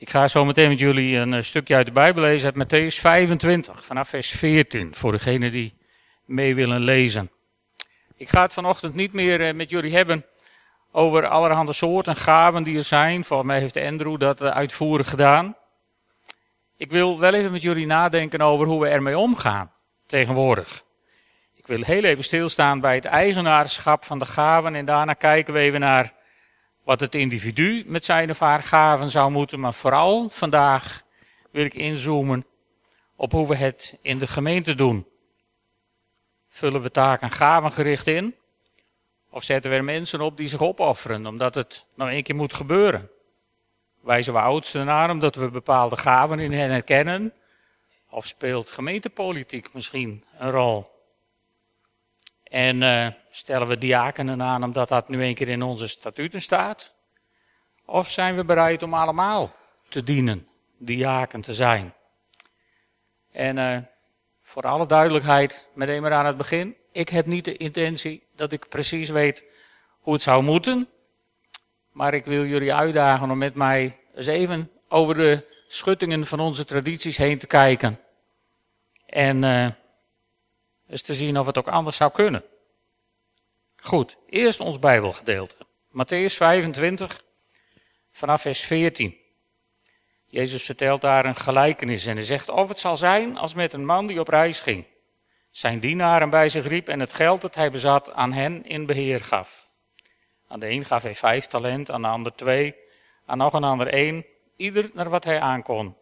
Ik ga zo meteen met jullie een eh, stukje uit de Bijbel lezen uit Matthäus 25, vanaf vers 14, voor degenen die mee willen lezen. Ik ga het vanochtend niet meer eh, met jullie hebben over allerhande soorten gaven die er zijn. Volgens mij heeft Andrew dat eh, uitvoerig gedaan. Ik wil wel even met jullie nadenken over hoe we ermee omgaan tegenwoordig. Ik wil heel even stilstaan bij het eigenaarschap van de gaven en daarna kijken we even naar wat het individu met zijn of haar gaven zou moeten, maar vooral vandaag wil ik inzoomen op hoe we het in de gemeente doen. Vullen we taken gavengericht in? Of zetten we er mensen op die zich opofferen, omdat het nou één keer moet gebeuren? Wijzen we oudsten naar omdat we bepaalde gaven in hen herkennen? Of speelt gemeentepolitiek misschien een rol? En uh, stellen we diakenen aan omdat dat nu een keer in onze statuten staat? Of zijn we bereid om allemaal te dienen, diaken te zijn? En uh, voor alle duidelijkheid, meteen maar aan het begin. Ik heb niet de intentie dat ik precies weet hoe het zou moeten. Maar ik wil jullie uitdagen om met mij eens even over de schuttingen van onze tradities heen te kijken. En uh, eens te zien of het ook anders zou kunnen. Goed, eerst ons Bijbelgedeelte. Matthäus 25, vanaf vers 14. Jezus vertelt daar een gelijkenis en hij zegt of het zal zijn als met een man die op reis ging. Zijn dienaren bij zich riep en het geld dat hij bezat aan hen in beheer gaf. Aan de een gaf hij vijf talent, aan de ander twee, aan nog een ander één, ieder naar wat hij aankon.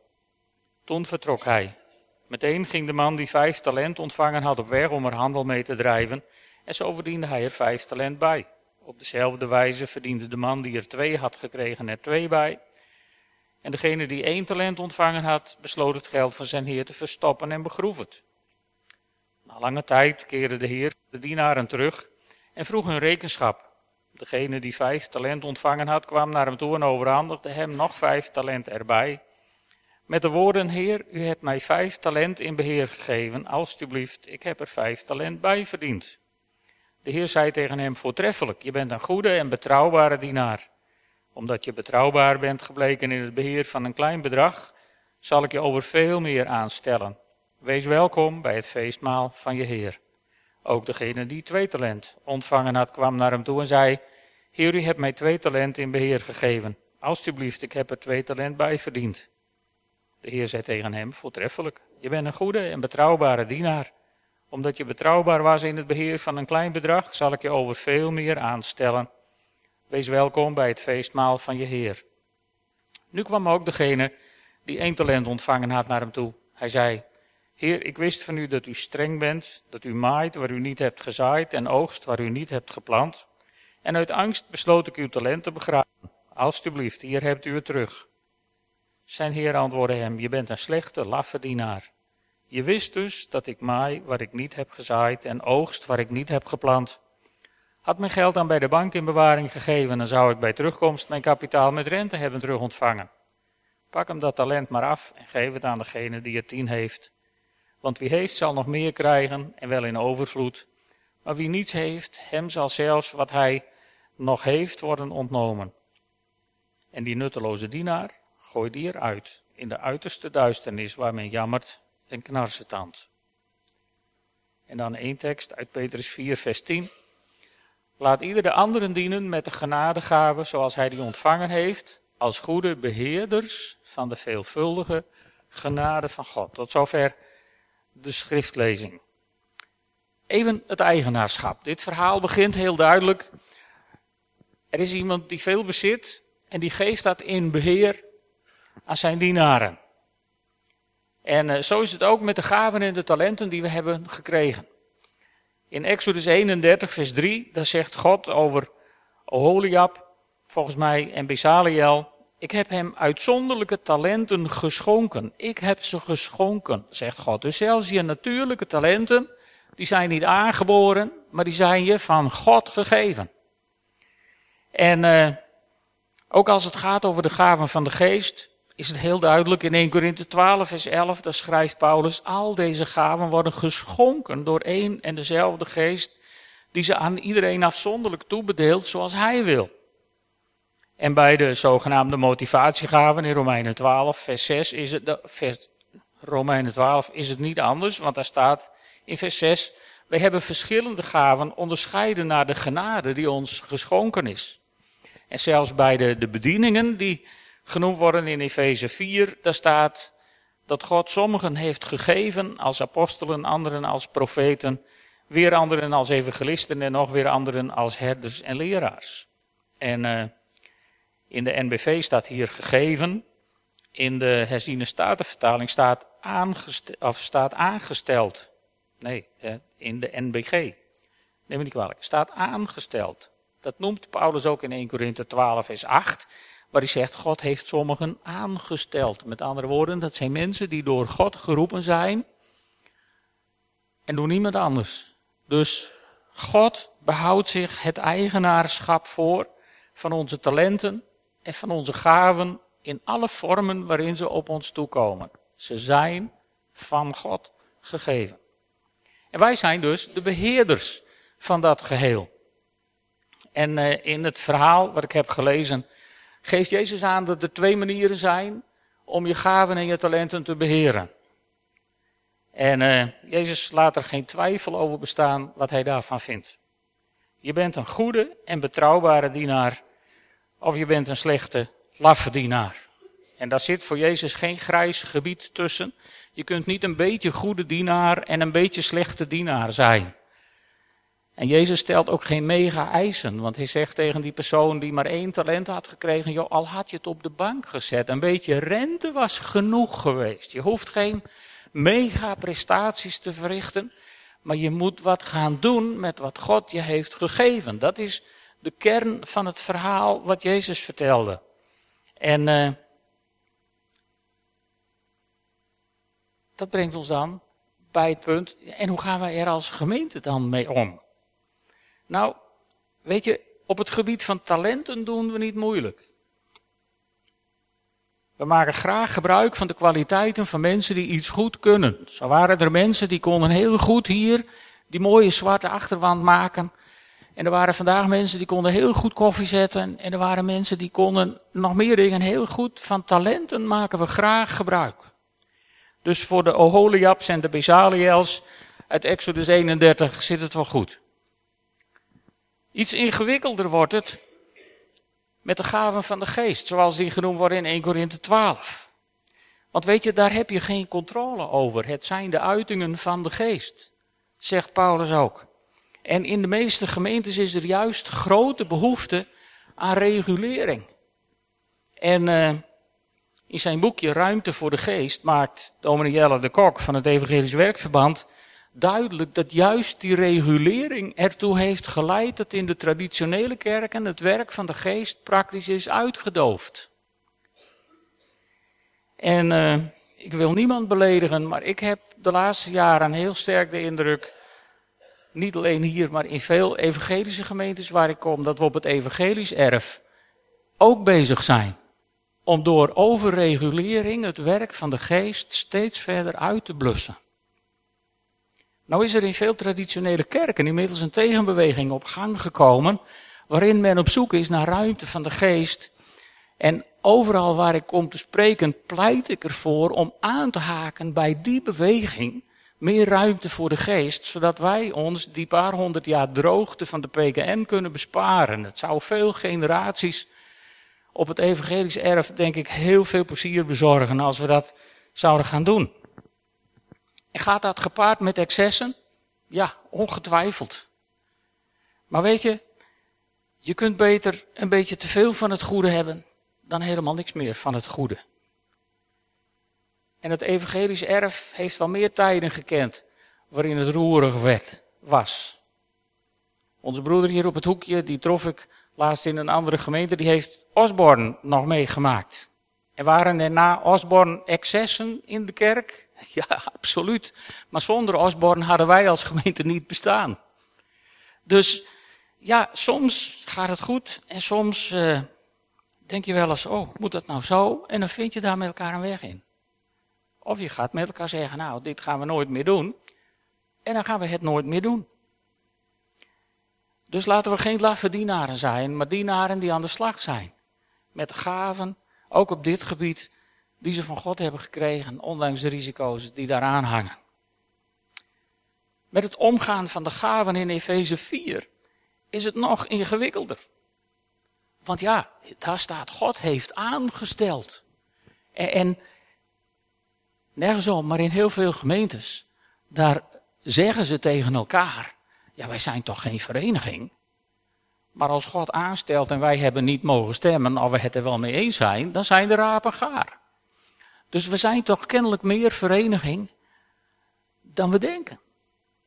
Toen vertrok hij. Meteen ging de man die vijf talent ontvangen had op weg om er handel mee te drijven en zo verdiende hij er vijf talent bij. Op dezelfde wijze verdiende de man die er twee had gekregen er twee bij. En degene die één talent ontvangen had, besloot het geld van zijn heer te verstoppen en begroef het. Na lange tijd keerde de heer de dienaren terug en vroeg hun rekenschap. Degene die vijf talent ontvangen had, kwam naar hem toe en overhandigde hem nog vijf talent erbij. Met de woorden, Heer, u hebt mij vijf talent in beheer gegeven, alstublieft, ik heb er vijf talent bij verdiend. De Heer zei tegen hem, voortreffelijk, je bent een goede en betrouwbare dienaar. Omdat je betrouwbaar bent gebleken in het beheer van een klein bedrag, zal ik je over veel meer aanstellen. Wees welkom bij het feestmaal van je Heer. Ook degene die twee talent ontvangen had, kwam naar hem toe en zei, Heer, u hebt mij twee talent in beheer gegeven. Alsjeblieft, ik heb er twee talent bij verdiend. De Heer zei tegen hem, voortreffelijk, je bent een goede en betrouwbare dienaar omdat je betrouwbaar was in het beheer van een klein bedrag, zal ik je over veel meer aanstellen. Wees welkom bij het feestmaal van je Heer. Nu kwam ook degene die één talent ontvangen had naar hem toe. Hij zei, Heer, ik wist van u dat u streng bent, dat u maait waar u niet hebt gezaaid en oogst waar u niet hebt geplant. En uit angst besloot ik uw talent te begraven. Alsjeblieft, hier hebt u het terug. Zijn heer antwoordde hem, je bent een slechte, laffe dienaar. Je wist dus dat ik maai waar ik niet heb gezaaid en oogst waar ik niet heb geplant. Had mijn geld dan bij de bank in bewaring gegeven, dan zou ik bij terugkomst mijn kapitaal met rente hebben terugontvangen. Pak hem dat talent maar af en geef het aan degene die er tien heeft. Want wie heeft zal nog meer krijgen en wel in overvloed. Maar wie niets heeft, hem zal zelfs wat hij nog heeft worden ontnomen. En die nutteloze dienaar, gooi die eruit in de uiterste duisternis waar men jammert en knarsetand. En dan één tekst uit Petrus 4, vers 10. Laat ieder de anderen dienen met de genadegave zoals hij die ontvangen heeft, als goede beheerders van de veelvuldige genade van God. Tot zover de schriftlezing. Even het eigenaarschap. Dit verhaal begint heel duidelijk. Er is iemand die veel bezit en die geeft dat in beheer aan zijn dienaren. En uh, zo is het ook met de gaven en de talenten die we hebben gekregen. In Exodus 31, vers 3, daar zegt God over Oholiab, volgens mij, en Besaliel. Ik heb hem uitzonderlijke talenten geschonken. Ik heb ze geschonken, zegt God. Dus zelfs je natuurlijke talenten, die zijn niet aangeboren, maar die zijn je van God gegeven. En uh, ook als het gaat over de gaven van de geest, is het heel duidelijk in 1 Korinthe 12, vers 11, daar schrijft Paulus, al deze gaven worden geschonken door één en dezelfde geest, die ze aan iedereen afzonderlijk toebedeelt zoals hij wil. En bij de zogenaamde motivatiegaven in Romeinen 12, vers 6 is het, vers, Romeinen 12 is het niet anders, want daar staat in vers 6, wij hebben verschillende gaven onderscheiden naar de genade die ons geschonken is. En zelfs bij de, de bedieningen die genoemd worden in Efeze 4, daar staat dat God sommigen heeft gegeven als apostelen, anderen als profeten, weer anderen als evangelisten en nog weer anderen als herders en leraars. En uh, in de NBV staat hier gegeven, in de herziene statenvertaling staat, aangesteld, of staat aangesteld. Nee, in de NBG. Neem me niet kwalijk. Staat aangesteld. Dat noemt Paulus ook in 1 Korinthe 12 vers 8. Waar hij zegt, God heeft sommigen aangesteld. Met andere woorden, dat zijn mensen die door God geroepen zijn. En door niemand anders. Dus God behoudt zich het eigenaarschap voor van onze talenten en van onze gaven in alle vormen waarin ze op ons toekomen. Ze zijn van God gegeven. En wij zijn dus de beheerders van dat geheel. En uh, in het verhaal wat ik heb gelezen, geeft Jezus aan dat er twee manieren zijn om je gaven en je talenten te beheren. En uh, Jezus laat er geen twijfel over bestaan wat hij daarvan vindt. Je bent een goede en betrouwbare dienaar, of je bent een slechte, laffe dienaar. En daar zit voor Jezus geen grijs gebied tussen. Je kunt niet een beetje goede dienaar en een beetje slechte dienaar zijn. En Jezus stelt ook geen mega eisen, want hij zegt tegen die persoon die maar één talent had gekregen, joh, al had je het op de bank gezet, een beetje rente was genoeg geweest. Je hoeft geen mega prestaties te verrichten, maar je moet wat gaan doen met wat God je heeft gegeven. Dat is de kern van het verhaal wat Jezus vertelde. En uh, dat brengt ons dan bij het punt, en hoe gaan wij er als gemeente dan mee om? Nou, weet je, op het gebied van talenten doen we niet moeilijk. We maken graag gebruik van de kwaliteiten van mensen die iets goed kunnen. Zo waren er mensen die konden heel goed hier die mooie zwarte achterwand maken. En er waren vandaag mensen die konden heel goed koffie zetten. En er waren mensen die konden nog meer dingen heel goed. Van talenten maken we graag gebruik. Dus voor de Oholiabs en de Bezaliels uit Exodus 31 zit het wel goed. Iets ingewikkelder wordt het met de gaven van de geest, zoals die genoemd worden in 1 Korinthe 12. Want weet je, daar heb je geen controle over. Het zijn de uitingen van de geest, zegt Paulus ook. En in de meeste gemeentes is er juist grote behoefte aan regulering. En uh, in zijn boekje Ruimte voor de Geest maakt dominee Jelle de Kok van het Evangelisch Werkverband duidelijk dat juist die regulering ertoe heeft geleid dat in de traditionele kerken het werk van de geest praktisch is uitgedoofd. En uh, ik wil niemand beledigen, maar ik heb de laatste jaren heel sterk de indruk, niet alleen hier, maar in veel evangelische gemeentes waar ik kom, dat we op het evangelisch erf ook bezig zijn om door overregulering het werk van de geest steeds verder uit te blussen. Nou is er in veel traditionele kerken inmiddels een tegenbeweging op gang gekomen, waarin men op zoek is naar ruimte van de geest. En overal waar ik kom te spreken, pleit ik ervoor om aan te haken bij die beweging, meer ruimte voor de geest, zodat wij ons die paar honderd jaar droogte van de PKN kunnen besparen. Het zou veel generaties op het evangelisch erf, denk ik, heel veel plezier bezorgen als we dat zouden gaan doen. En gaat dat gepaard met excessen? Ja, ongetwijfeld. Maar weet je, je kunt beter een beetje te veel van het goede hebben dan helemaal niks meer van het goede. En het evangelisch erf heeft wel meer tijden gekend waarin het roerig werd, was. Onze broeder hier op het hoekje, die trof ik laatst in een andere gemeente, die heeft Osborne nog meegemaakt. En waren er na Osborne excessen in de kerk? Ja, absoluut. Maar zonder Osborne hadden wij als gemeente niet bestaan. Dus ja, soms gaat het goed en soms uh, denk je wel eens, oh, moet dat nou zo? En dan vind je daar met elkaar een weg in. Of je gaat met elkaar zeggen, nou, dit gaan we nooit meer doen. En dan gaan we het nooit meer doen. Dus laten we geen laffe dienaren zijn, maar dienaren die aan de slag zijn. met gaven, ook op dit gebied, die ze van God hebben gekregen, ondanks de risico's die daaraan hangen. Met het omgaan van de gaven in Efeze 4 is het nog ingewikkelder. Want ja, daar staat, God heeft aangesteld. En, en nergens maar in heel veel gemeentes, daar zeggen ze tegen elkaar, ja wij zijn toch geen vereniging. Maar als God aanstelt en wij hebben niet mogen stemmen, of we het er wel mee eens zijn, dan zijn de rapen gaar. Dus we zijn toch kennelijk meer vereniging dan we denken.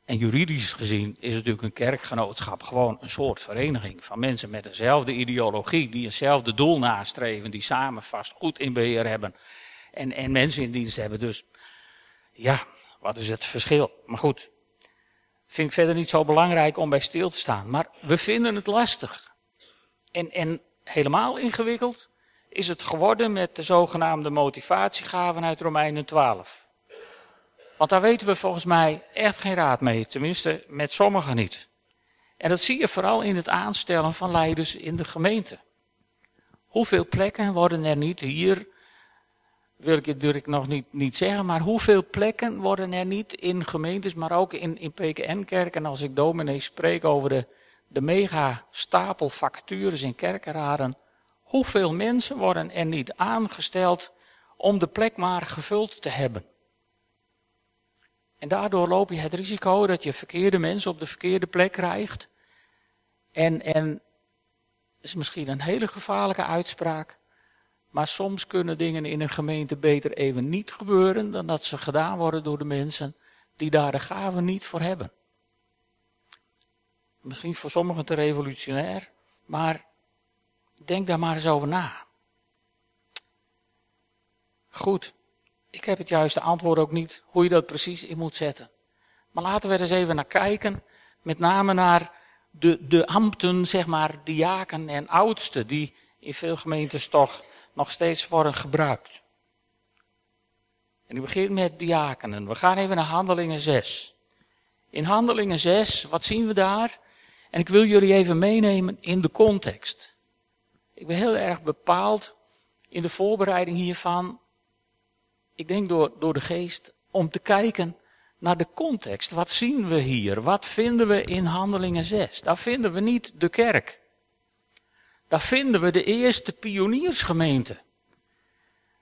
En juridisch gezien is natuurlijk een kerkgenootschap gewoon een soort vereniging van mensen met dezelfde ideologie, die hetzelfde doel nastreven, die samen vast goed in beheer hebben en, en mensen in dienst hebben. Dus ja, wat is het verschil? Maar goed, vind ik verder niet zo belangrijk om bij stil te staan. Maar we vinden het lastig. En, en helemaal ingewikkeld is het geworden met de zogenaamde motivatiegaven uit Romeinen 12. Want daar weten we volgens mij echt geen raad mee, tenminste met sommigen niet. En dat zie je vooral in het aanstellen van leiders in de gemeente. Hoeveel plekken worden er niet hier, wil ik het ik nog niet, niet zeggen, maar hoeveel plekken worden er niet in gemeentes, maar ook in, in PKN-kerken, als ik dominee spreek over de, de mega stapel vacatures in kerkenraden, hoeveel mensen worden er niet aangesteld om de plek maar gevuld te hebben? En daardoor loop je het risico dat je verkeerde mensen op de verkeerde plek krijgt. En, en is misschien een hele gevaarlijke uitspraak. Maar soms kunnen dingen in een gemeente beter even niet gebeuren dan dat ze gedaan worden door de mensen die daar de gaven niet voor hebben. Misschien voor sommigen te revolutionair, maar denk daar maar eens over na. Goed. Ik heb het juiste antwoord ook niet hoe je dat precies in moet zetten. Maar laten we er eens even naar kijken. Met name naar de, de ambten, zeg maar, diaken en oudsten, die in veel gemeentes toch nog steeds worden gebruikt. En ik begin met diakenen. We gaan even naar Handelingen 6. In Handelingen 6, wat zien we daar? En ik wil jullie even meenemen in de context. Ik ben heel erg bepaald in de voorbereiding hiervan ik denk door, door de geest, om te kijken naar de context. Wat zien we hier? Wat vinden we in Handelingen 6? Daar vinden we niet de kerk. Daar vinden we de eerste pioniersgemeente.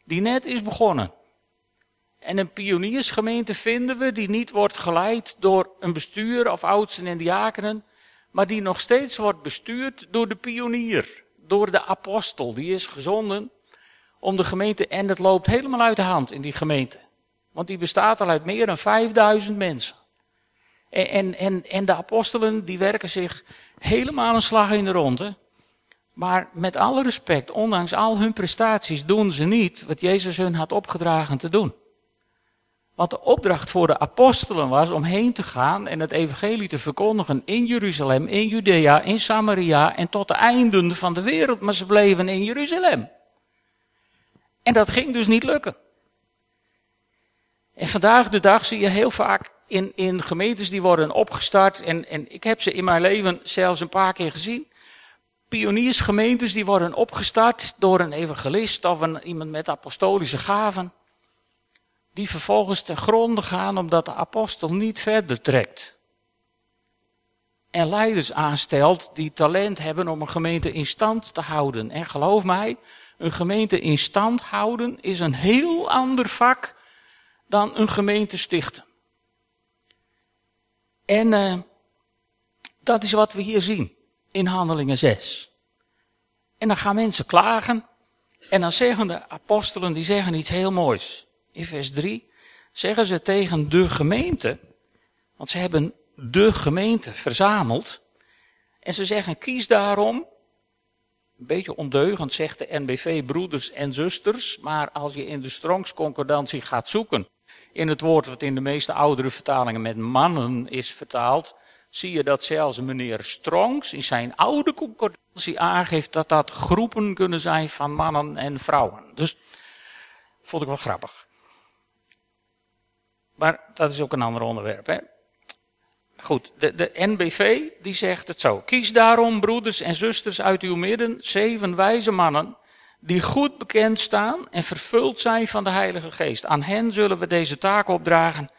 Die net is begonnen. En een pioniersgemeente vinden we die niet wordt geleid door een bestuur of oudsten en diakenen, maar die nog steeds wordt bestuurd door de pionier, door de apostel. Die is gezonden om de gemeente. En het loopt helemaal uit de hand in die gemeente. Want die bestaat al uit meer dan 5000 mensen. En, en, en, en de apostelen die werken zich helemaal een slag in de ronde. Maar met alle respect, ondanks al hun prestaties, doen ze niet wat Jezus hun had opgedragen te doen. Want de opdracht voor de apostelen was om heen te gaan en het evangelie te verkondigen in Jeruzalem, in Judea, in Samaria en tot de einden van de wereld. Maar ze bleven in Jeruzalem. En dat ging dus niet lukken. En vandaag de dag zie je heel vaak in, in gemeentes die worden opgestart. En, en ik heb ze in mijn leven zelfs een paar keer gezien. Pioniersgemeentes die worden opgestart door een evangelist of een, iemand met apostolische gaven. Die vervolgens ten gronde gaan omdat de apostel niet verder trekt. En leiders aanstelt die talent hebben om een gemeente in stand te houden. En geloof mij, een gemeente in stand houden is een heel ander vak dan een gemeente stichten. En uh, dat is wat we hier zien in Handelingen 6. En dan gaan mensen klagen. En dan zeggen de apostelen, die zeggen iets heel moois. In vers 3 zeggen ze tegen de gemeente, want ze hebben de gemeente verzameld. En ze zeggen, kies daarom een beetje ondeugend zegt de NBV broeders en zusters, maar als je in de Strongs concordantie gaat zoeken, in het woord wat in de meeste oudere vertalingen met mannen is vertaald, zie je dat zelfs meneer Strongs in zijn oude concordantie aangeeft dat dat groepen kunnen zijn van mannen en vrouwen. Dus vond ik wel grappig. Maar dat is ook een ander onderwerp. Hè? Goed, de, de NBV die zegt het zo. Kies daarom, broeders en zusters uit uw midden, zeven wijze mannen, die goed bekend staan en vervuld zijn van de Heilige Geest. Aan hen zullen we deze taak opdragen,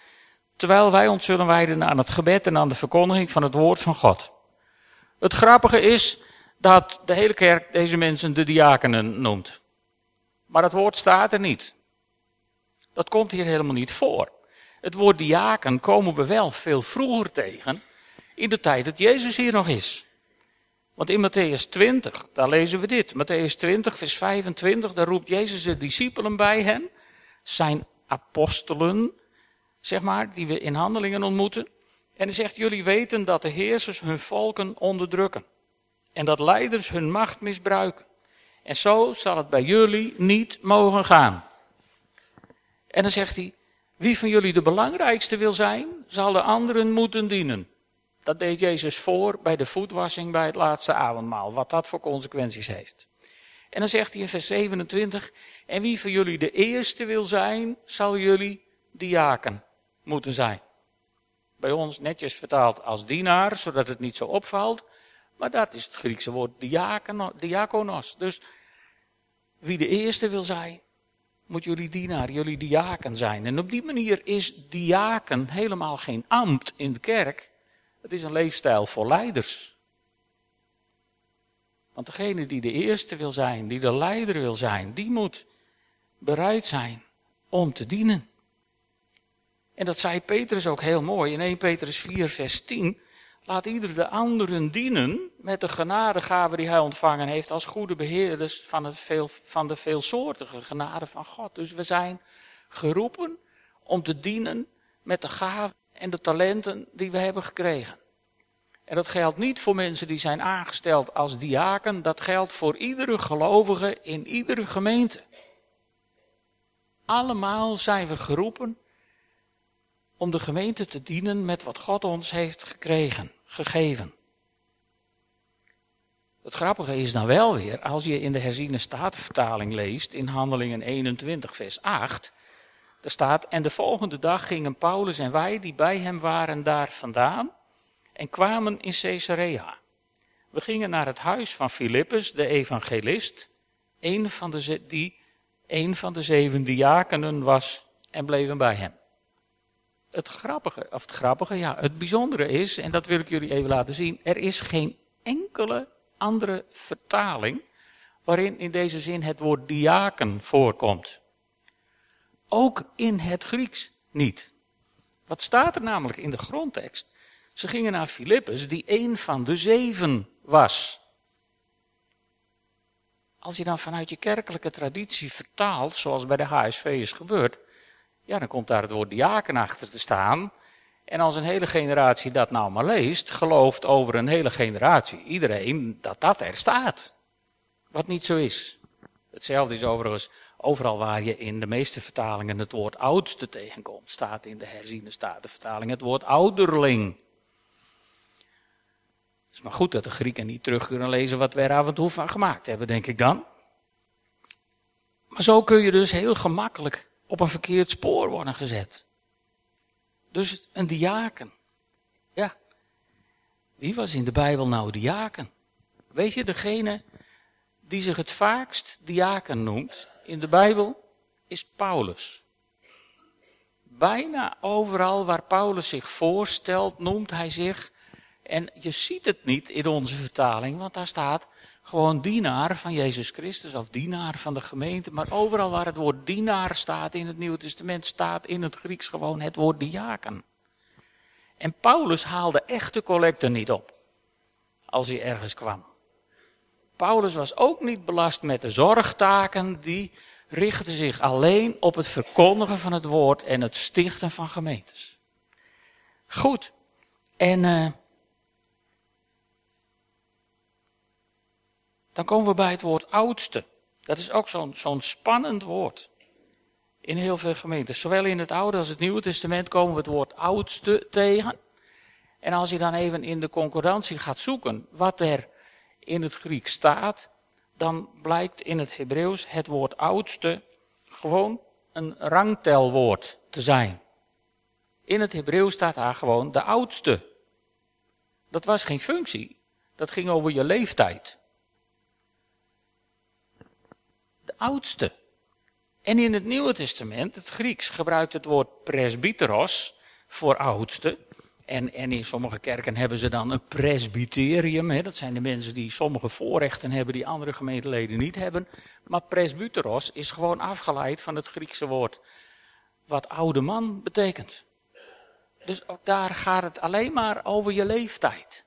terwijl wij ons zullen wijden aan het gebed en aan de verkondiging van het woord van God. Het grappige is dat de hele kerk deze mensen de diakenen noemt. Maar het woord staat er niet. Dat komt hier helemaal niet voor. Het woord diaken komen we wel veel vroeger tegen, in de tijd dat Jezus hier nog is. Want in Matthäus 20, daar lezen we dit. Matthäus 20, vers 25, daar roept Jezus de discipelen bij hen, zijn apostelen, zeg maar, die we in handelingen ontmoeten. En hij zegt, jullie weten dat de heersers hun volken onderdrukken. En dat leiders hun macht misbruiken. En zo zal het bij jullie niet mogen gaan. En dan zegt hij, wie van jullie de belangrijkste wil zijn, zal de anderen moeten dienen. Dat deed Jezus voor bij de voetwassing bij het laatste avondmaal, wat dat voor consequenties heeft. En dan zegt hij in vers 27, en wie van jullie de eerste wil zijn, zal jullie diaken moeten zijn. Bij ons netjes vertaald als dienaar, zodat het niet zo opvalt. Maar dat is het Griekse woord diakonos. Dus wie de eerste wil zijn, moet jullie dienaar, jullie diaken zijn. En op die manier is diaken helemaal geen ambt in de kerk. Het is een leefstijl voor leiders. Want degene die de eerste wil zijn, die de leider wil zijn, die moet bereid zijn om te dienen. En dat zei Petrus ook heel mooi in 1 Petrus 4, vers 10. Laat ieder de anderen dienen met de genadegave die hij ontvangen heeft als goede beheerders van, het veel, van de veelsoortige genade van God. Dus we zijn geroepen om te dienen met de gaven en de talenten die we hebben gekregen. En dat geldt niet voor mensen die zijn aangesteld als diaken, dat geldt voor iedere gelovige in iedere gemeente. Allemaal zijn we geroepen om de gemeente te dienen met wat God ons heeft gekregen, gegeven. Het grappige is dan wel weer, als je in de herziene statenvertaling leest, in Handelingen 21, vers 8, er staat, en de volgende dag gingen Paulus en wij, die bij hem waren, daar vandaan en kwamen in Caesarea. We gingen naar het huis van Filippus, de evangelist, een van de, die een van de zeven diakenen was, en bleven bij hem het grappige, of het grappige, ja, het bijzondere is, en dat wil ik jullie even laten zien, er is geen enkele andere vertaling waarin in deze zin het woord diaken voorkomt. Ook in het Grieks niet. Wat staat er namelijk in de grondtekst? Ze gingen naar Filippus, die een van de zeven was. Als je dan vanuit je kerkelijke traditie vertaalt, zoals bij de HSV is gebeurd, ja, dan komt daar het woord diaken achter te staan. En als een hele generatie dat nou maar leest, gelooft over een hele generatie iedereen dat dat er staat. Wat niet zo is. Hetzelfde is overigens overal waar je in de meeste vertalingen het woord oudste tegenkomt. Staat in de herziene statenvertaling het woord ouderling. Het is maar goed dat de Grieken niet terug kunnen lezen wat we er af en toe van gemaakt hebben, denk ik dan. Maar zo kun je dus heel gemakkelijk op een verkeerd spoor worden gezet. Dus een diaken. Ja. Wie was in de Bijbel nou diaken? Weet je, degene die zich het vaakst diaken noemt in de Bijbel is Paulus. Bijna overal waar Paulus zich voorstelt, noemt hij zich. En je ziet het niet in onze vertaling, want daar staat gewoon dienaar van Jezus Christus of dienaar van de gemeente. Maar overal waar het woord dienaar staat in het Nieuwe Testament, staat in het Grieks gewoon het woord diaken. En Paulus haalde echte collecten niet op als hij ergens kwam. Paulus was ook niet belast met de zorgtaken, die richtten zich alleen op het verkondigen van het woord en het stichten van gemeentes. Goed, en uh, Dan komen we bij het woord oudste. Dat is ook zo'n spannend woord. In heel veel gemeentes. Zowel in het Oude als het Nieuwe Testament komen we het woord oudste tegen. En als je dan even in de concordantie gaat zoeken wat er in het Grieks staat, dan blijkt in het Hebreeuws het woord oudste gewoon een rangtelwoord te zijn. In het Hebreeuws staat daar gewoon de oudste. Dat was geen functie. Dat ging over je leeftijd. Oudste. En in het Nieuwe Testament, het Grieks, gebruikt het woord presbyteros voor oudste. En, en in sommige kerken hebben ze dan een presbyterium. Hè, dat zijn de mensen die sommige voorrechten hebben die andere gemeenteleden niet hebben. Maar presbyteros is gewoon afgeleid van het Griekse woord wat oude man betekent. Dus ook daar gaat het alleen maar over je leeftijd.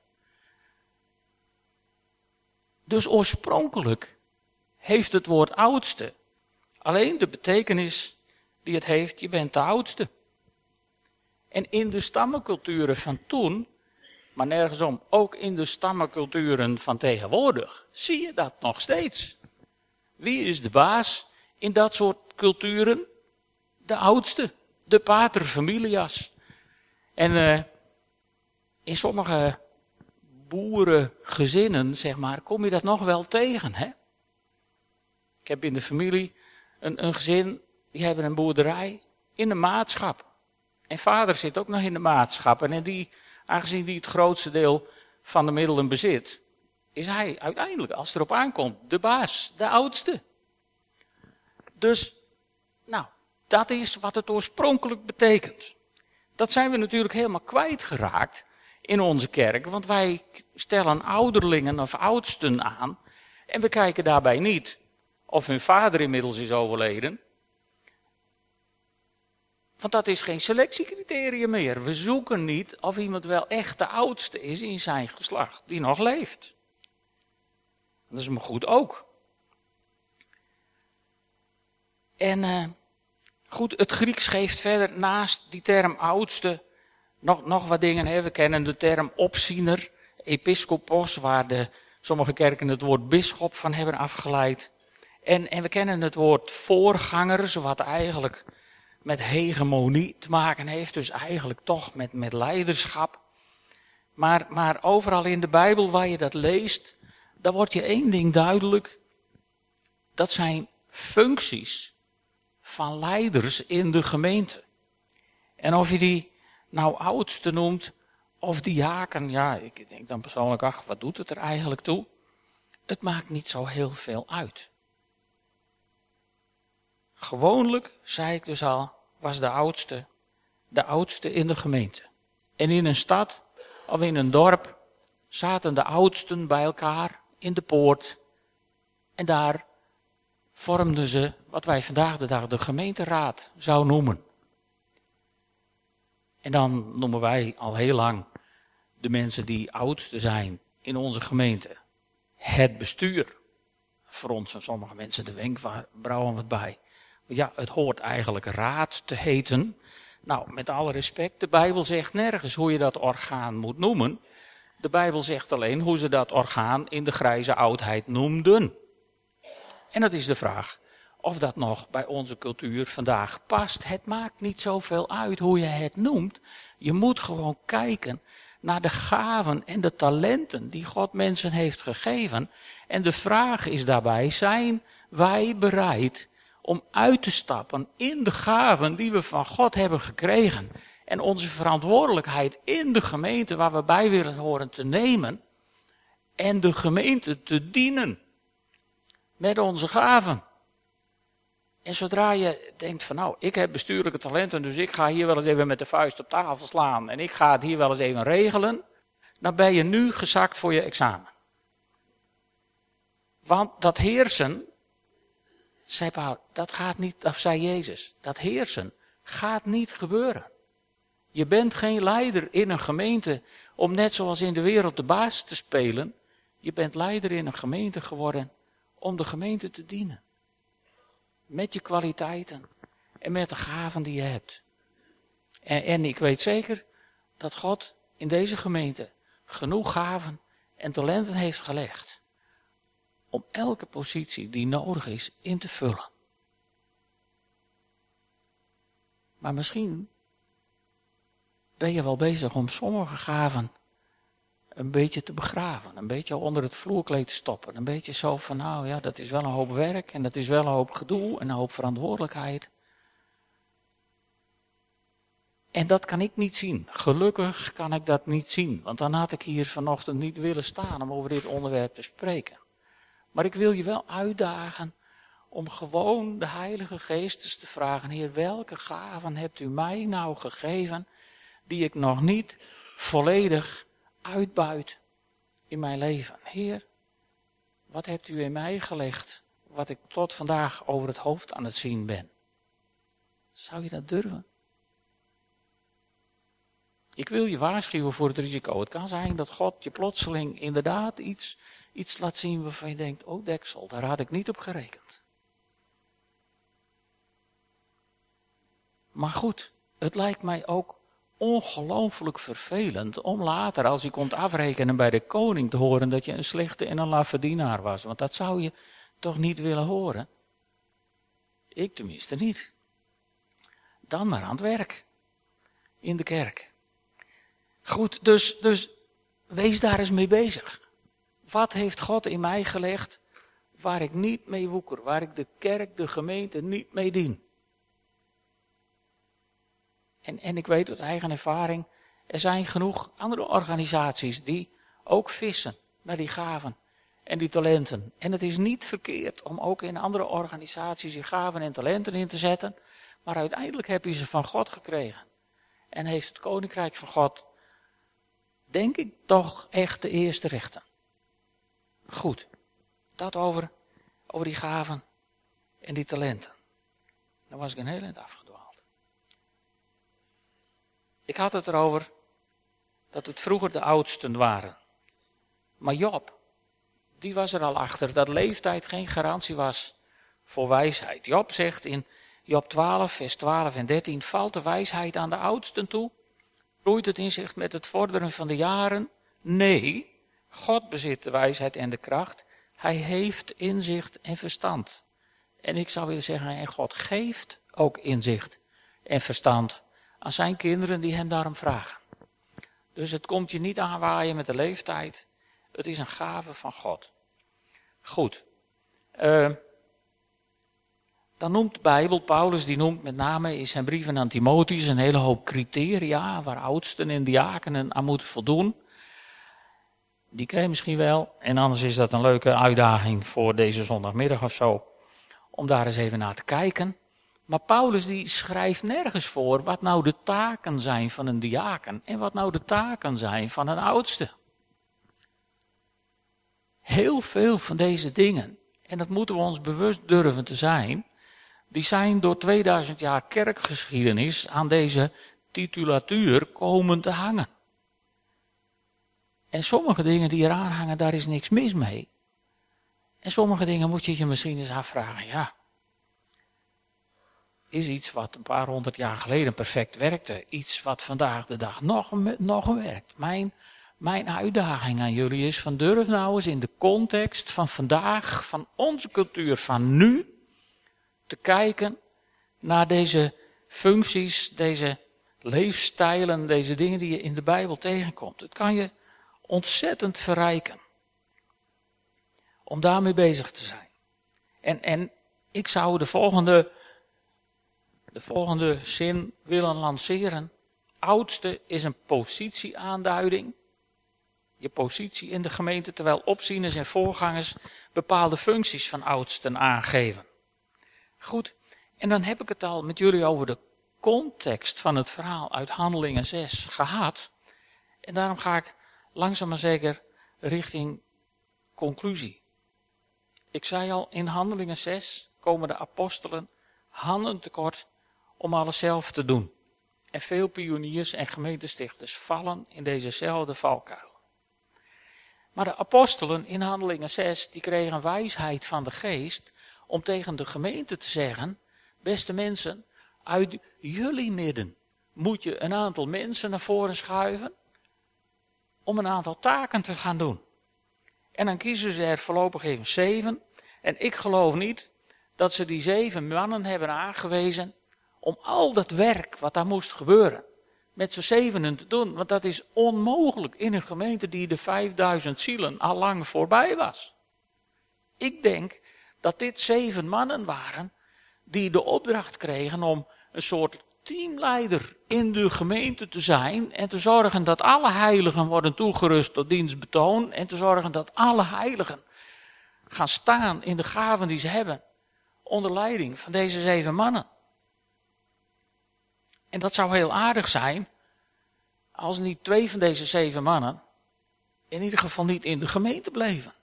Dus oorspronkelijk heeft het woord oudste alleen de betekenis die het heeft, je bent de oudste. En in de stammenculturen van toen, maar nergens om, ook in de stammenculturen van tegenwoordig, zie je dat nog steeds. Wie is de baas in dat soort culturen? De oudste, de pater familias. En uh, in sommige boerengezinnen, zeg maar, kom je dat nog wel tegen, hè? Ik heb in de familie een, een gezin, die hebben een boerderij in de maatschap. En vader zit ook nog in de maatschap. En die, aangezien die het grootste deel van de middelen bezit, is hij uiteindelijk, als het erop aankomt, de baas, de oudste. Dus, nou, dat is wat het oorspronkelijk betekent. Dat zijn we natuurlijk helemaal kwijtgeraakt in onze kerk, want wij stellen ouderlingen of oudsten aan en we kijken daarbij niet of hun vader inmiddels is overleden. Want dat is geen selectiecriterium meer. We zoeken niet of iemand wel echt de oudste is in zijn geslacht, die nog leeft. Dat is me goed ook. En uh, goed, het Grieks geeft verder naast die term oudste nog, nog wat dingen. Hè. We kennen de term opziener, episcopos, waar de, sommige kerken het woord bisschop van hebben afgeleid. En, en we kennen het woord voorgangers, wat eigenlijk met hegemonie te maken heeft. Dus eigenlijk toch met, met leiderschap. Maar, maar overal in de Bijbel waar je dat leest, daar wordt je één ding duidelijk. Dat zijn functies van leiders in de gemeente. En of je die nou oudste noemt of diaken, ja, ik denk dan persoonlijk, ach, wat doet het er eigenlijk toe? Het maakt niet zo heel veel uit. Gewoonlijk, zei ik dus al, was de oudste de oudste in de gemeente. En in een stad of in een dorp zaten de oudsten bij elkaar in de poort. En daar vormden ze wat wij vandaag de dag de gemeenteraad zou noemen. En dan noemen wij al heel lang de mensen die oudste zijn in onze gemeente het bestuur. Voor ons en sommige mensen de wenkbrauwen wat bij. Ja, het hoort eigenlijk raad te heten. Nou, met alle respect, de Bijbel zegt nergens hoe je dat orgaan moet noemen. De Bijbel zegt alleen hoe ze dat orgaan in de grijze oudheid noemden. En dat is de vraag of dat nog bij onze cultuur vandaag past. Het maakt niet zoveel uit hoe je het noemt. Je moet gewoon kijken naar de gaven en de talenten die God mensen heeft gegeven. En de vraag is daarbij, zijn wij bereid om uit te stappen in de gaven die we van God hebben gekregen. En onze verantwoordelijkheid in de gemeente waar we bij willen horen te nemen. En de gemeente te dienen. Met onze gaven. En zodra je denkt van nou, ik heb bestuurlijke talenten, dus ik ga hier wel eens even met de vuist op tafel slaan en ik ga het hier wel eens even regelen, dan ben je nu gezakt voor je examen. Want dat heersen, zei Paul, dat gaat niet, of zei Jezus, dat heersen gaat niet gebeuren. Je bent geen leider in een gemeente om net zoals in de wereld de baas te spelen. Je bent leider in een gemeente geworden om de gemeente te dienen. Met je kwaliteiten en met de gaven die je hebt. En, en ik weet zeker dat God in deze gemeente genoeg gaven en talenten heeft gelegd om elke positie die nodig is in te vullen. Maar misschien ben je wel bezig om sommige gaven een beetje te begraven, een beetje onder het vloerkleed te stoppen. Een beetje zo van, nou ja, dat is wel een hoop werk en dat is wel een hoop gedoe en een hoop verantwoordelijkheid. En dat kan ik niet zien. Gelukkig kan ik dat niet zien, want dan had ik hier vanochtend niet willen staan om over dit onderwerp te spreken. Maar ik wil je wel uitdagen om gewoon de Heilige Geest te vragen, Heer, welke gaven hebt u mij nou gegeven die ik nog niet volledig uitbuit in mijn leven? Heer, wat hebt u in mij gelegd wat ik tot vandaag over het hoofd aan het zien ben? Zou je dat durven? Ik wil je waarschuwen voor het risico. Het kan zijn dat God je plotseling inderdaad iets, iets laat zien waarvan je denkt, oh deksel, daar had ik niet op gerekend. Maar goed, het lijkt mij ook ongelooflijk vervelend om later, als je komt afrekenen bij de koning, te horen dat je een slechte en een laffe dienaar was. Want dat zou je toch niet willen horen? Ik tenminste niet. Dan maar aan het werk. In de kerk. Goed, dus, dus wees daar eens mee bezig. Wat heeft God in mij gelegd waar ik niet mee woeker, waar ik de kerk, de gemeente niet mee dien? En, en ik weet uit eigen ervaring, er zijn genoeg andere organisaties die ook vissen naar die gaven en die talenten. En het is niet verkeerd om ook in andere organisaties die gaven en talenten in te zetten, maar uiteindelijk heb je ze van God gekregen. En heeft het koninkrijk van God, denk ik, toch echt de eerste rechten. Goed, dat over, over die gaven en die talenten. Dan was ik een heel eind afgedwaald. Ik had het erover dat het vroeger de oudsten waren. Maar Job, die was er al achter dat leeftijd geen garantie was voor wijsheid. Job zegt in Job 12, vers 12 en 13, valt de wijsheid aan de oudsten toe? Groeit het inzicht met het vorderen van de jaren? Nee, God bezit de wijsheid en de kracht. Hij heeft inzicht en verstand. En ik zou willen zeggen, en God geeft ook inzicht en verstand aan zijn kinderen die hem daarom vragen. Dus het komt je niet aanwaaien met de leeftijd. Het is een gave van God. Goed. Uh, dan noemt de Bijbel, Paulus die noemt met name in zijn brieven aan Timotheus een hele hoop criteria waar oudsten en diakenen aan moeten voldoen. Die ken je misschien wel. En anders is dat een leuke uitdaging voor deze zondagmiddag of zo. Om daar eens even naar te kijken. Maar Paulus die schrijft nergens voor wat nou de taken zijn van een diaken en wat nou de taken zijn van een oudste. Heel veel van deze dingen, en dat moeten we ons bewust durven te zijn, die zijn door 2000 jaar kerkgeschiedenis aan deze titulatuur komen te hangen. En sommige dingen die eraan hangen, daar is niks mis mee. En sommige dingen moet je je misschien eens afvragen, ja, is iets wat een paar honderd jaar geleden perfect werkte. Iets wat vandaag de dag nog, nog werkt. Mijn, mijn uitdaging aan jullie is van durf nou eens in de context van vandaag, van onze cultuur, van nu, te kijken naar deze functies, deze leefstijlen, deze dingen die je in de Bijbel tegenkomt. Het kan je ontzettend verrijken. Om daarmee bezig te zijn. En, en ik zou de volgende de volgende zin willen lanceren. Oudste is een positieaanduiding. Je positie in de gemeente, terwijl opzieners en voorgangers bepaalde functies van oudsten aangeven. Goed, en dan heb ik het al met jullie over de context van het verhaal uit Handelingen 6 gehad. En daarom ga ik langzaam maar zeker richting conclusie. Ik zei al, in Handelingen 6 komen de apostelen handen tekort om alles zelf te doen. En veel pioniers en gemeentestichters vallen in dezezelfde valkuil. Maar de apostelen in Handelingen 6, die kregen wijsheid van de geest om tegen de gemeente te zeggen, beste mensen, uit jullie midden moet je een aantal mensen naar voren schuiven om een aantal taken te gaan doen. En dan kiezen ze er voorlopig even zeven. En ik geloof niet dat ze die zeven mannen hebben aangewezen om al dat werk wat daar moest gebeuren, met z'n zevenen te doen. Want dat is onmogelijk in een gemeente die de 5000 zielen al lang voorbij was. Ik denk dat dit zeven mannen waren die de opdracht kregen om een soort teamleider in de gemeente te zijn en te zorgen dat alle heiligen worden toegerust tot dienstbetoon en te zorgen dat alle heiligen gaan staan in de gaven die ze hebben onder leiding van deze zeven mannen. En dat zou heel aardig zijn als niet twee van deze zeven mannen in ieder geval niet in de gemeente bleven.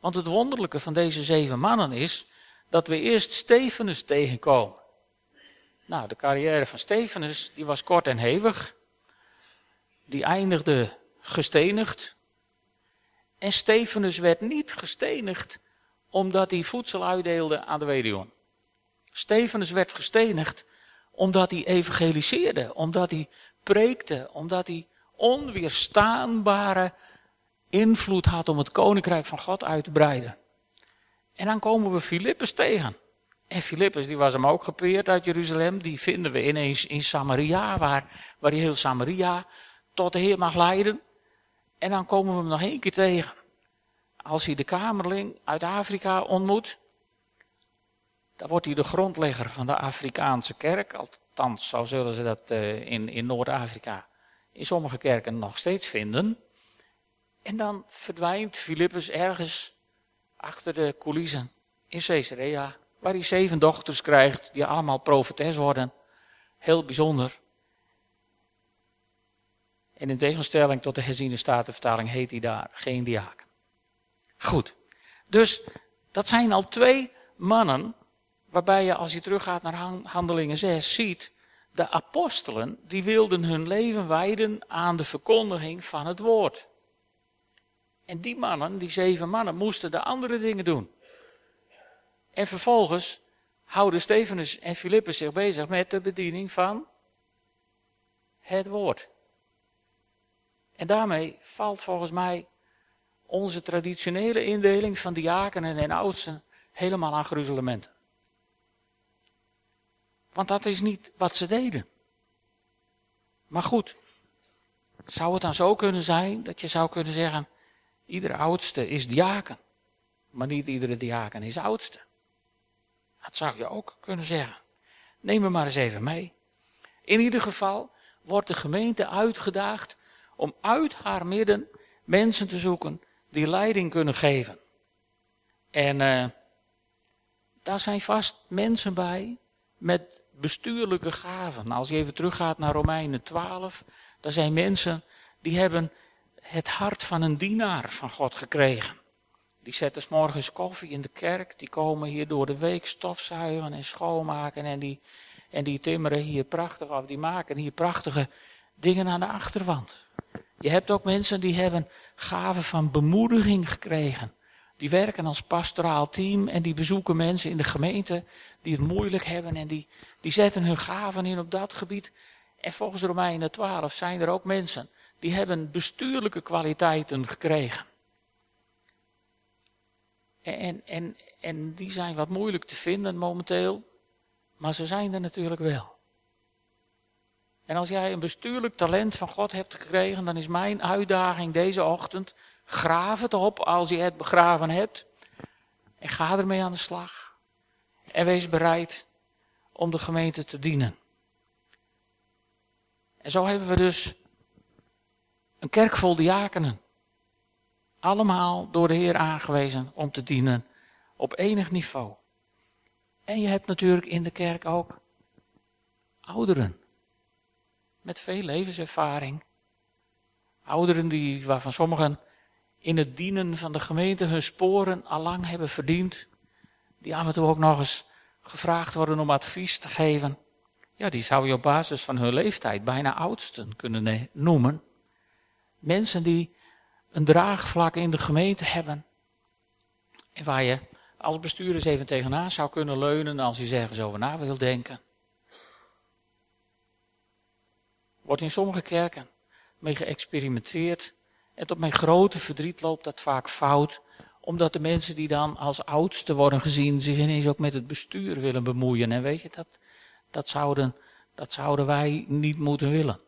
Want het wonderlijke van deze zeven mannen is dat we eerst Stefanus tegenkomen. Nou, de carrière van Stefanus die was kort en hevig. Die eindigde gestenigd. En Stefanus werd niet gestenigd omdat hij voedsel uitdeelde aan de weduwen. Stefanus werd gestenigd omdat hij evangeliseerde, omdat hij preekte, omdat hij onweerstaanbare invloed had om het koninkrijk van God uit te breiden. En dan komen we Filippus tegen. En Filippus, die was hem ook gepeerd uit Jeruzalem. Die vinden we ineens in Samaria, waar, waar hij heel Samaria tot de Heer mag leiden. En dan komen we hem nog één keer tegen. Als hij de kamerling uit Afrika ontmoet, dan wordt hij de grondlegger van de Afrikaanse kerk. Althans, zo zullen ze dat uh, in, in Noord-Afrika in sommige kerken nog steeds vinden. En dan verdwijnt Filippus ergens achter de coulissen in Caesarea, waar hij zeven dochters krijgt, die allemaal profetes worden. Heel bijzonder. En in tegenstelling tot de herziene statenvertaling heet hij daar geen diaken. Goed. Dus dat zijn al twee mannen, waarbij je als je teruggaat naar Handelingen 6 ziet, de apostelen, die wilden hun leven wijden aan de verkondiging van het woord. En die mannen, die zeven mannen, moesten de andere dingen doen. En vervolgens houden Stefanus en Filippus zich bezig met de bediening van het woord. En daarmee valt volgens mij onze traditionele indeling van diakenen en oudsten helemaal aan gruzelementen. Want dat is niet wat ze deden. Maar goed, zou het dan zo kunnen zijn dat je zou kunnen zeggen, iedere oudste is diaken, maar niet iedere diaken is oudste. Dat zou je ook kunnen zeggen. Neem me maar eens even mee. In ieder geval wordt de gemeente uitgedaagd om uit haar midden mensen te zoeken die leiding kunnen geven. En uh, daar zijn vast mensen bij met bestuurlijke gaven. Als je even teruggaat naar Romeinen 12, daar zijn mensen die hebben het hart van een dienaar van God gekregen. Die zetten s morgens koffie in de kerk, die komen hier door de week stofzuigen en schoonmaken en die, en die timmeren hier prachtig of die maken hier prachtige dingen aan de achterwand. Je hebt ook mensen die hebben gaven van bemoediging gekregen. Die werken als pastoraal team en die bezoeken mensen in de gemeente die het moeilijk hebben en die, die zetten hun gaven in op dat gebied. En volgens Romeinen 12 zijn er ook mensen die hebben bestuurlijke kwaliteiten gekregen. En, en, en die zijn wat moeilijk te vinden momenteel, maar ze zijn er natuurlijk wel. En als jij een bestuurlijk talent van God hebt gekregen, dan is mijn uitdaging deze ochtend, graaf het op als je het begraven hebt. En ga ermee aan de slag. En wees bereid om de gemeente te dienen. En zo hebben we dus een kerk vol diakenen. Allemaal door de Heer aangewezen om te dienen op enig niveau. En je hebt natuurlijk in de kerk ook ouderen met veel levenservaring. Ouderen die, waarvan sommigen in het dienen van de gemeente hun sporen allang hebben verdiend. Die af en toe ook nog eens gevraagd worden om advies te geven. Ja, die zou je op basis van hun leeftijd bijna oudsten kunnen noemen. Mensen die een draagvlak in de gemeente hebben. En waar je als bestuurder eens even tegenaan zou kunnen leunen als je ergens over na wil denken. Wordt in sommige kerken mee geëxperimenteerd. En tot mijn grote verdriet loopt dat vaak fout. Omdat de mensen die dan als oudste worden gezien zich ineens ook met het bestuur willen bemoeien. En weet je, dat, dat, zouden, dat zouden wij niet moeten willen.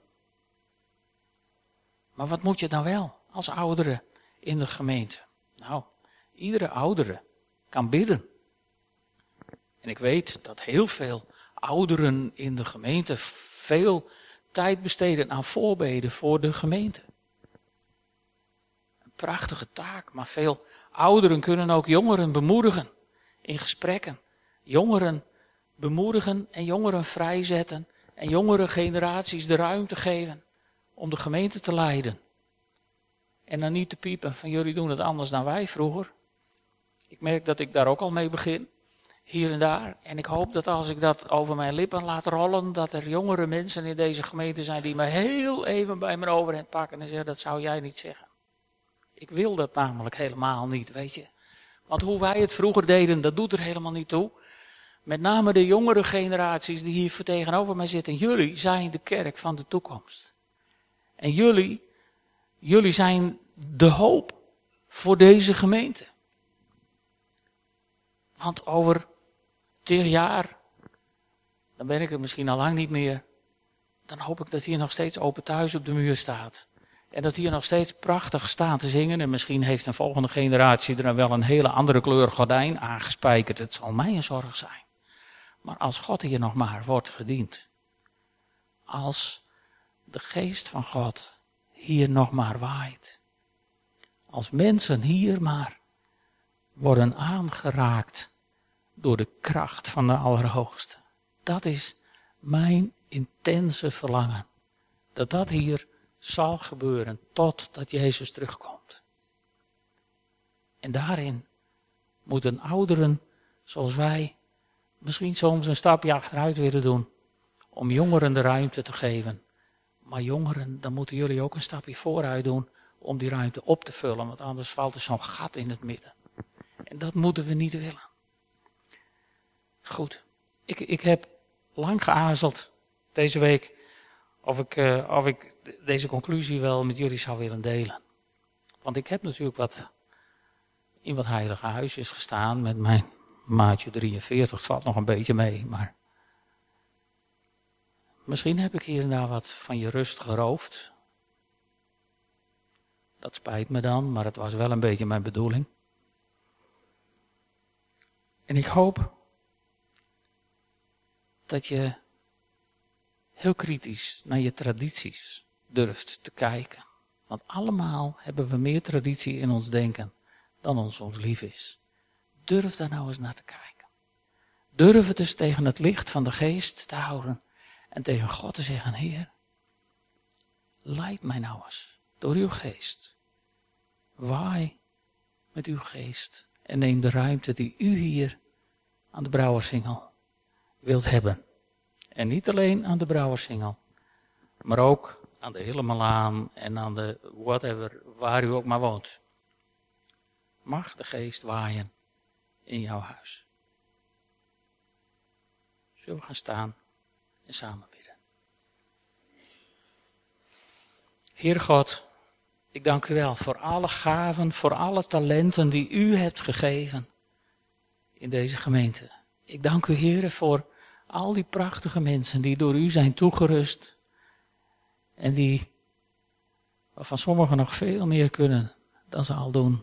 Maar wat moet je dan wel als oudere in de gemeente? Nou, iedere oudere kan bidden. En ik weet dat heel veel ouderen in de gemeente veel tijd besteden aan voorbeden voor de gemeente. Een prachtige taak, maar veel ouderen kunnen ook jongeren bemoedigen in gesprekken jongeren bemoedigen en jongeren vrijzetten en jongere generaties de ruimte geven om de gemeente te leiden. En dan niet te piepen van jullie doen het anders dan wij vroeger. Ik merk dat ik daar ook al mee begin, hier en daar. En ik hoop dat als ik dat over mijn lippen laat rollen, dat er jongere mensen in deze gemeente zijn die me heel even bij mijn overhand pakken en zeggen, dat zou jij niet zeggen. Ik wil dat namelijk helemaal niet, weet je. Want hoe wij het vroeger deden, dat doet er helemaal niet toe. Met name de jongere generaties die hier tegenover mij zitten. Jullie zijn de kerk van de toekomst. En jullie, jullie zijn de hoop voor deze gemeente. Want over tien jaar, dan ben ik er misschien al lang niet meer. Dan hoop ik dat hier nog steeds open thuis op de muur staat. En dat hier nog steeds prachtig staat te zingen. En misschien heeft een volgende generatie er dan wel een hele andere kleur gordijn aangespijkerd. Het zal mij een zorg zijn. Maar als God hier nog maar wordt gediend. Als de geest van God hier nog maar waait. Als mensen hier maar worden aangeraakt door de kracht van de Allerhoogste. Dat is mijn intense verlangen. Dat dat hier zal gebeuren totdat Jezus terugkomt. En daarin moeten ouderen zoals wij misschien soms een stapje achteruit willen doen om jongeren de ruimte te geven. Maar jongeren, dan moeten jullie ook een stapje vooruit doen om die ruimte op te vullen, want anders valt er zo'n gat in het midden. En dat moeten we niet willen. Goed, ik, ik heb lang geaarzeld deze week of ik, uh, of ik deze conclusie wel met jullie zou willen delen. Want ik heb natuurlijk wat in wat heilige huisjes gestaan met mijn maatje 43. Het valt nog een beetje mee, maar misschien heb ik hier en daar wat van je rust geroofd. Dat spijt me dan, maar het was wel een beetje mijn bedoeling. En ik hoop dat je heel kritisch naar je tradities durft te kijken. Want allemaal hebben we meer traditie in ons denken dan ons ons lief is. Durf daar nou eens naar te kijken. Durf het dus tegen het licht van de geest te houden en tegen God te zeggen, Heer, leid mij nou eens door uw geest. Waai met uw geest en neem de ruimte die u hier aan de Brouwersingel wilt hebben. En niet alleen aan de Brouwersingel, maar ook aan de Hillemelaan en aan de whatever, waar u ook maar woont. Mag de geest waaien in jouw huis. Zullen we gaan staan en samen bidden. Heer God, ik dank u wel voor alle gaven, voor alle talenten die u hebt gegeven in deze gemeente. Ik dank u, Heer, voor al die prachtige mensen die door u zijn toegerust en die, waarvan sommigen nog veel meer kunnen dan ze al doen.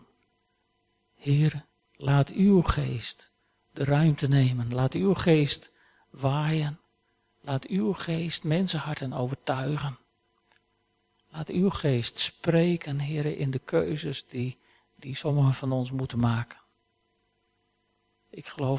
Heer, laat uw geest de ruimte nemen. Laat uw geest waaien. Laat uw geest mensenharten overtuigen. Laat uw geest spreken, Heer, in de keuzes die, die sommigen van ons moeten maken. Ik geloof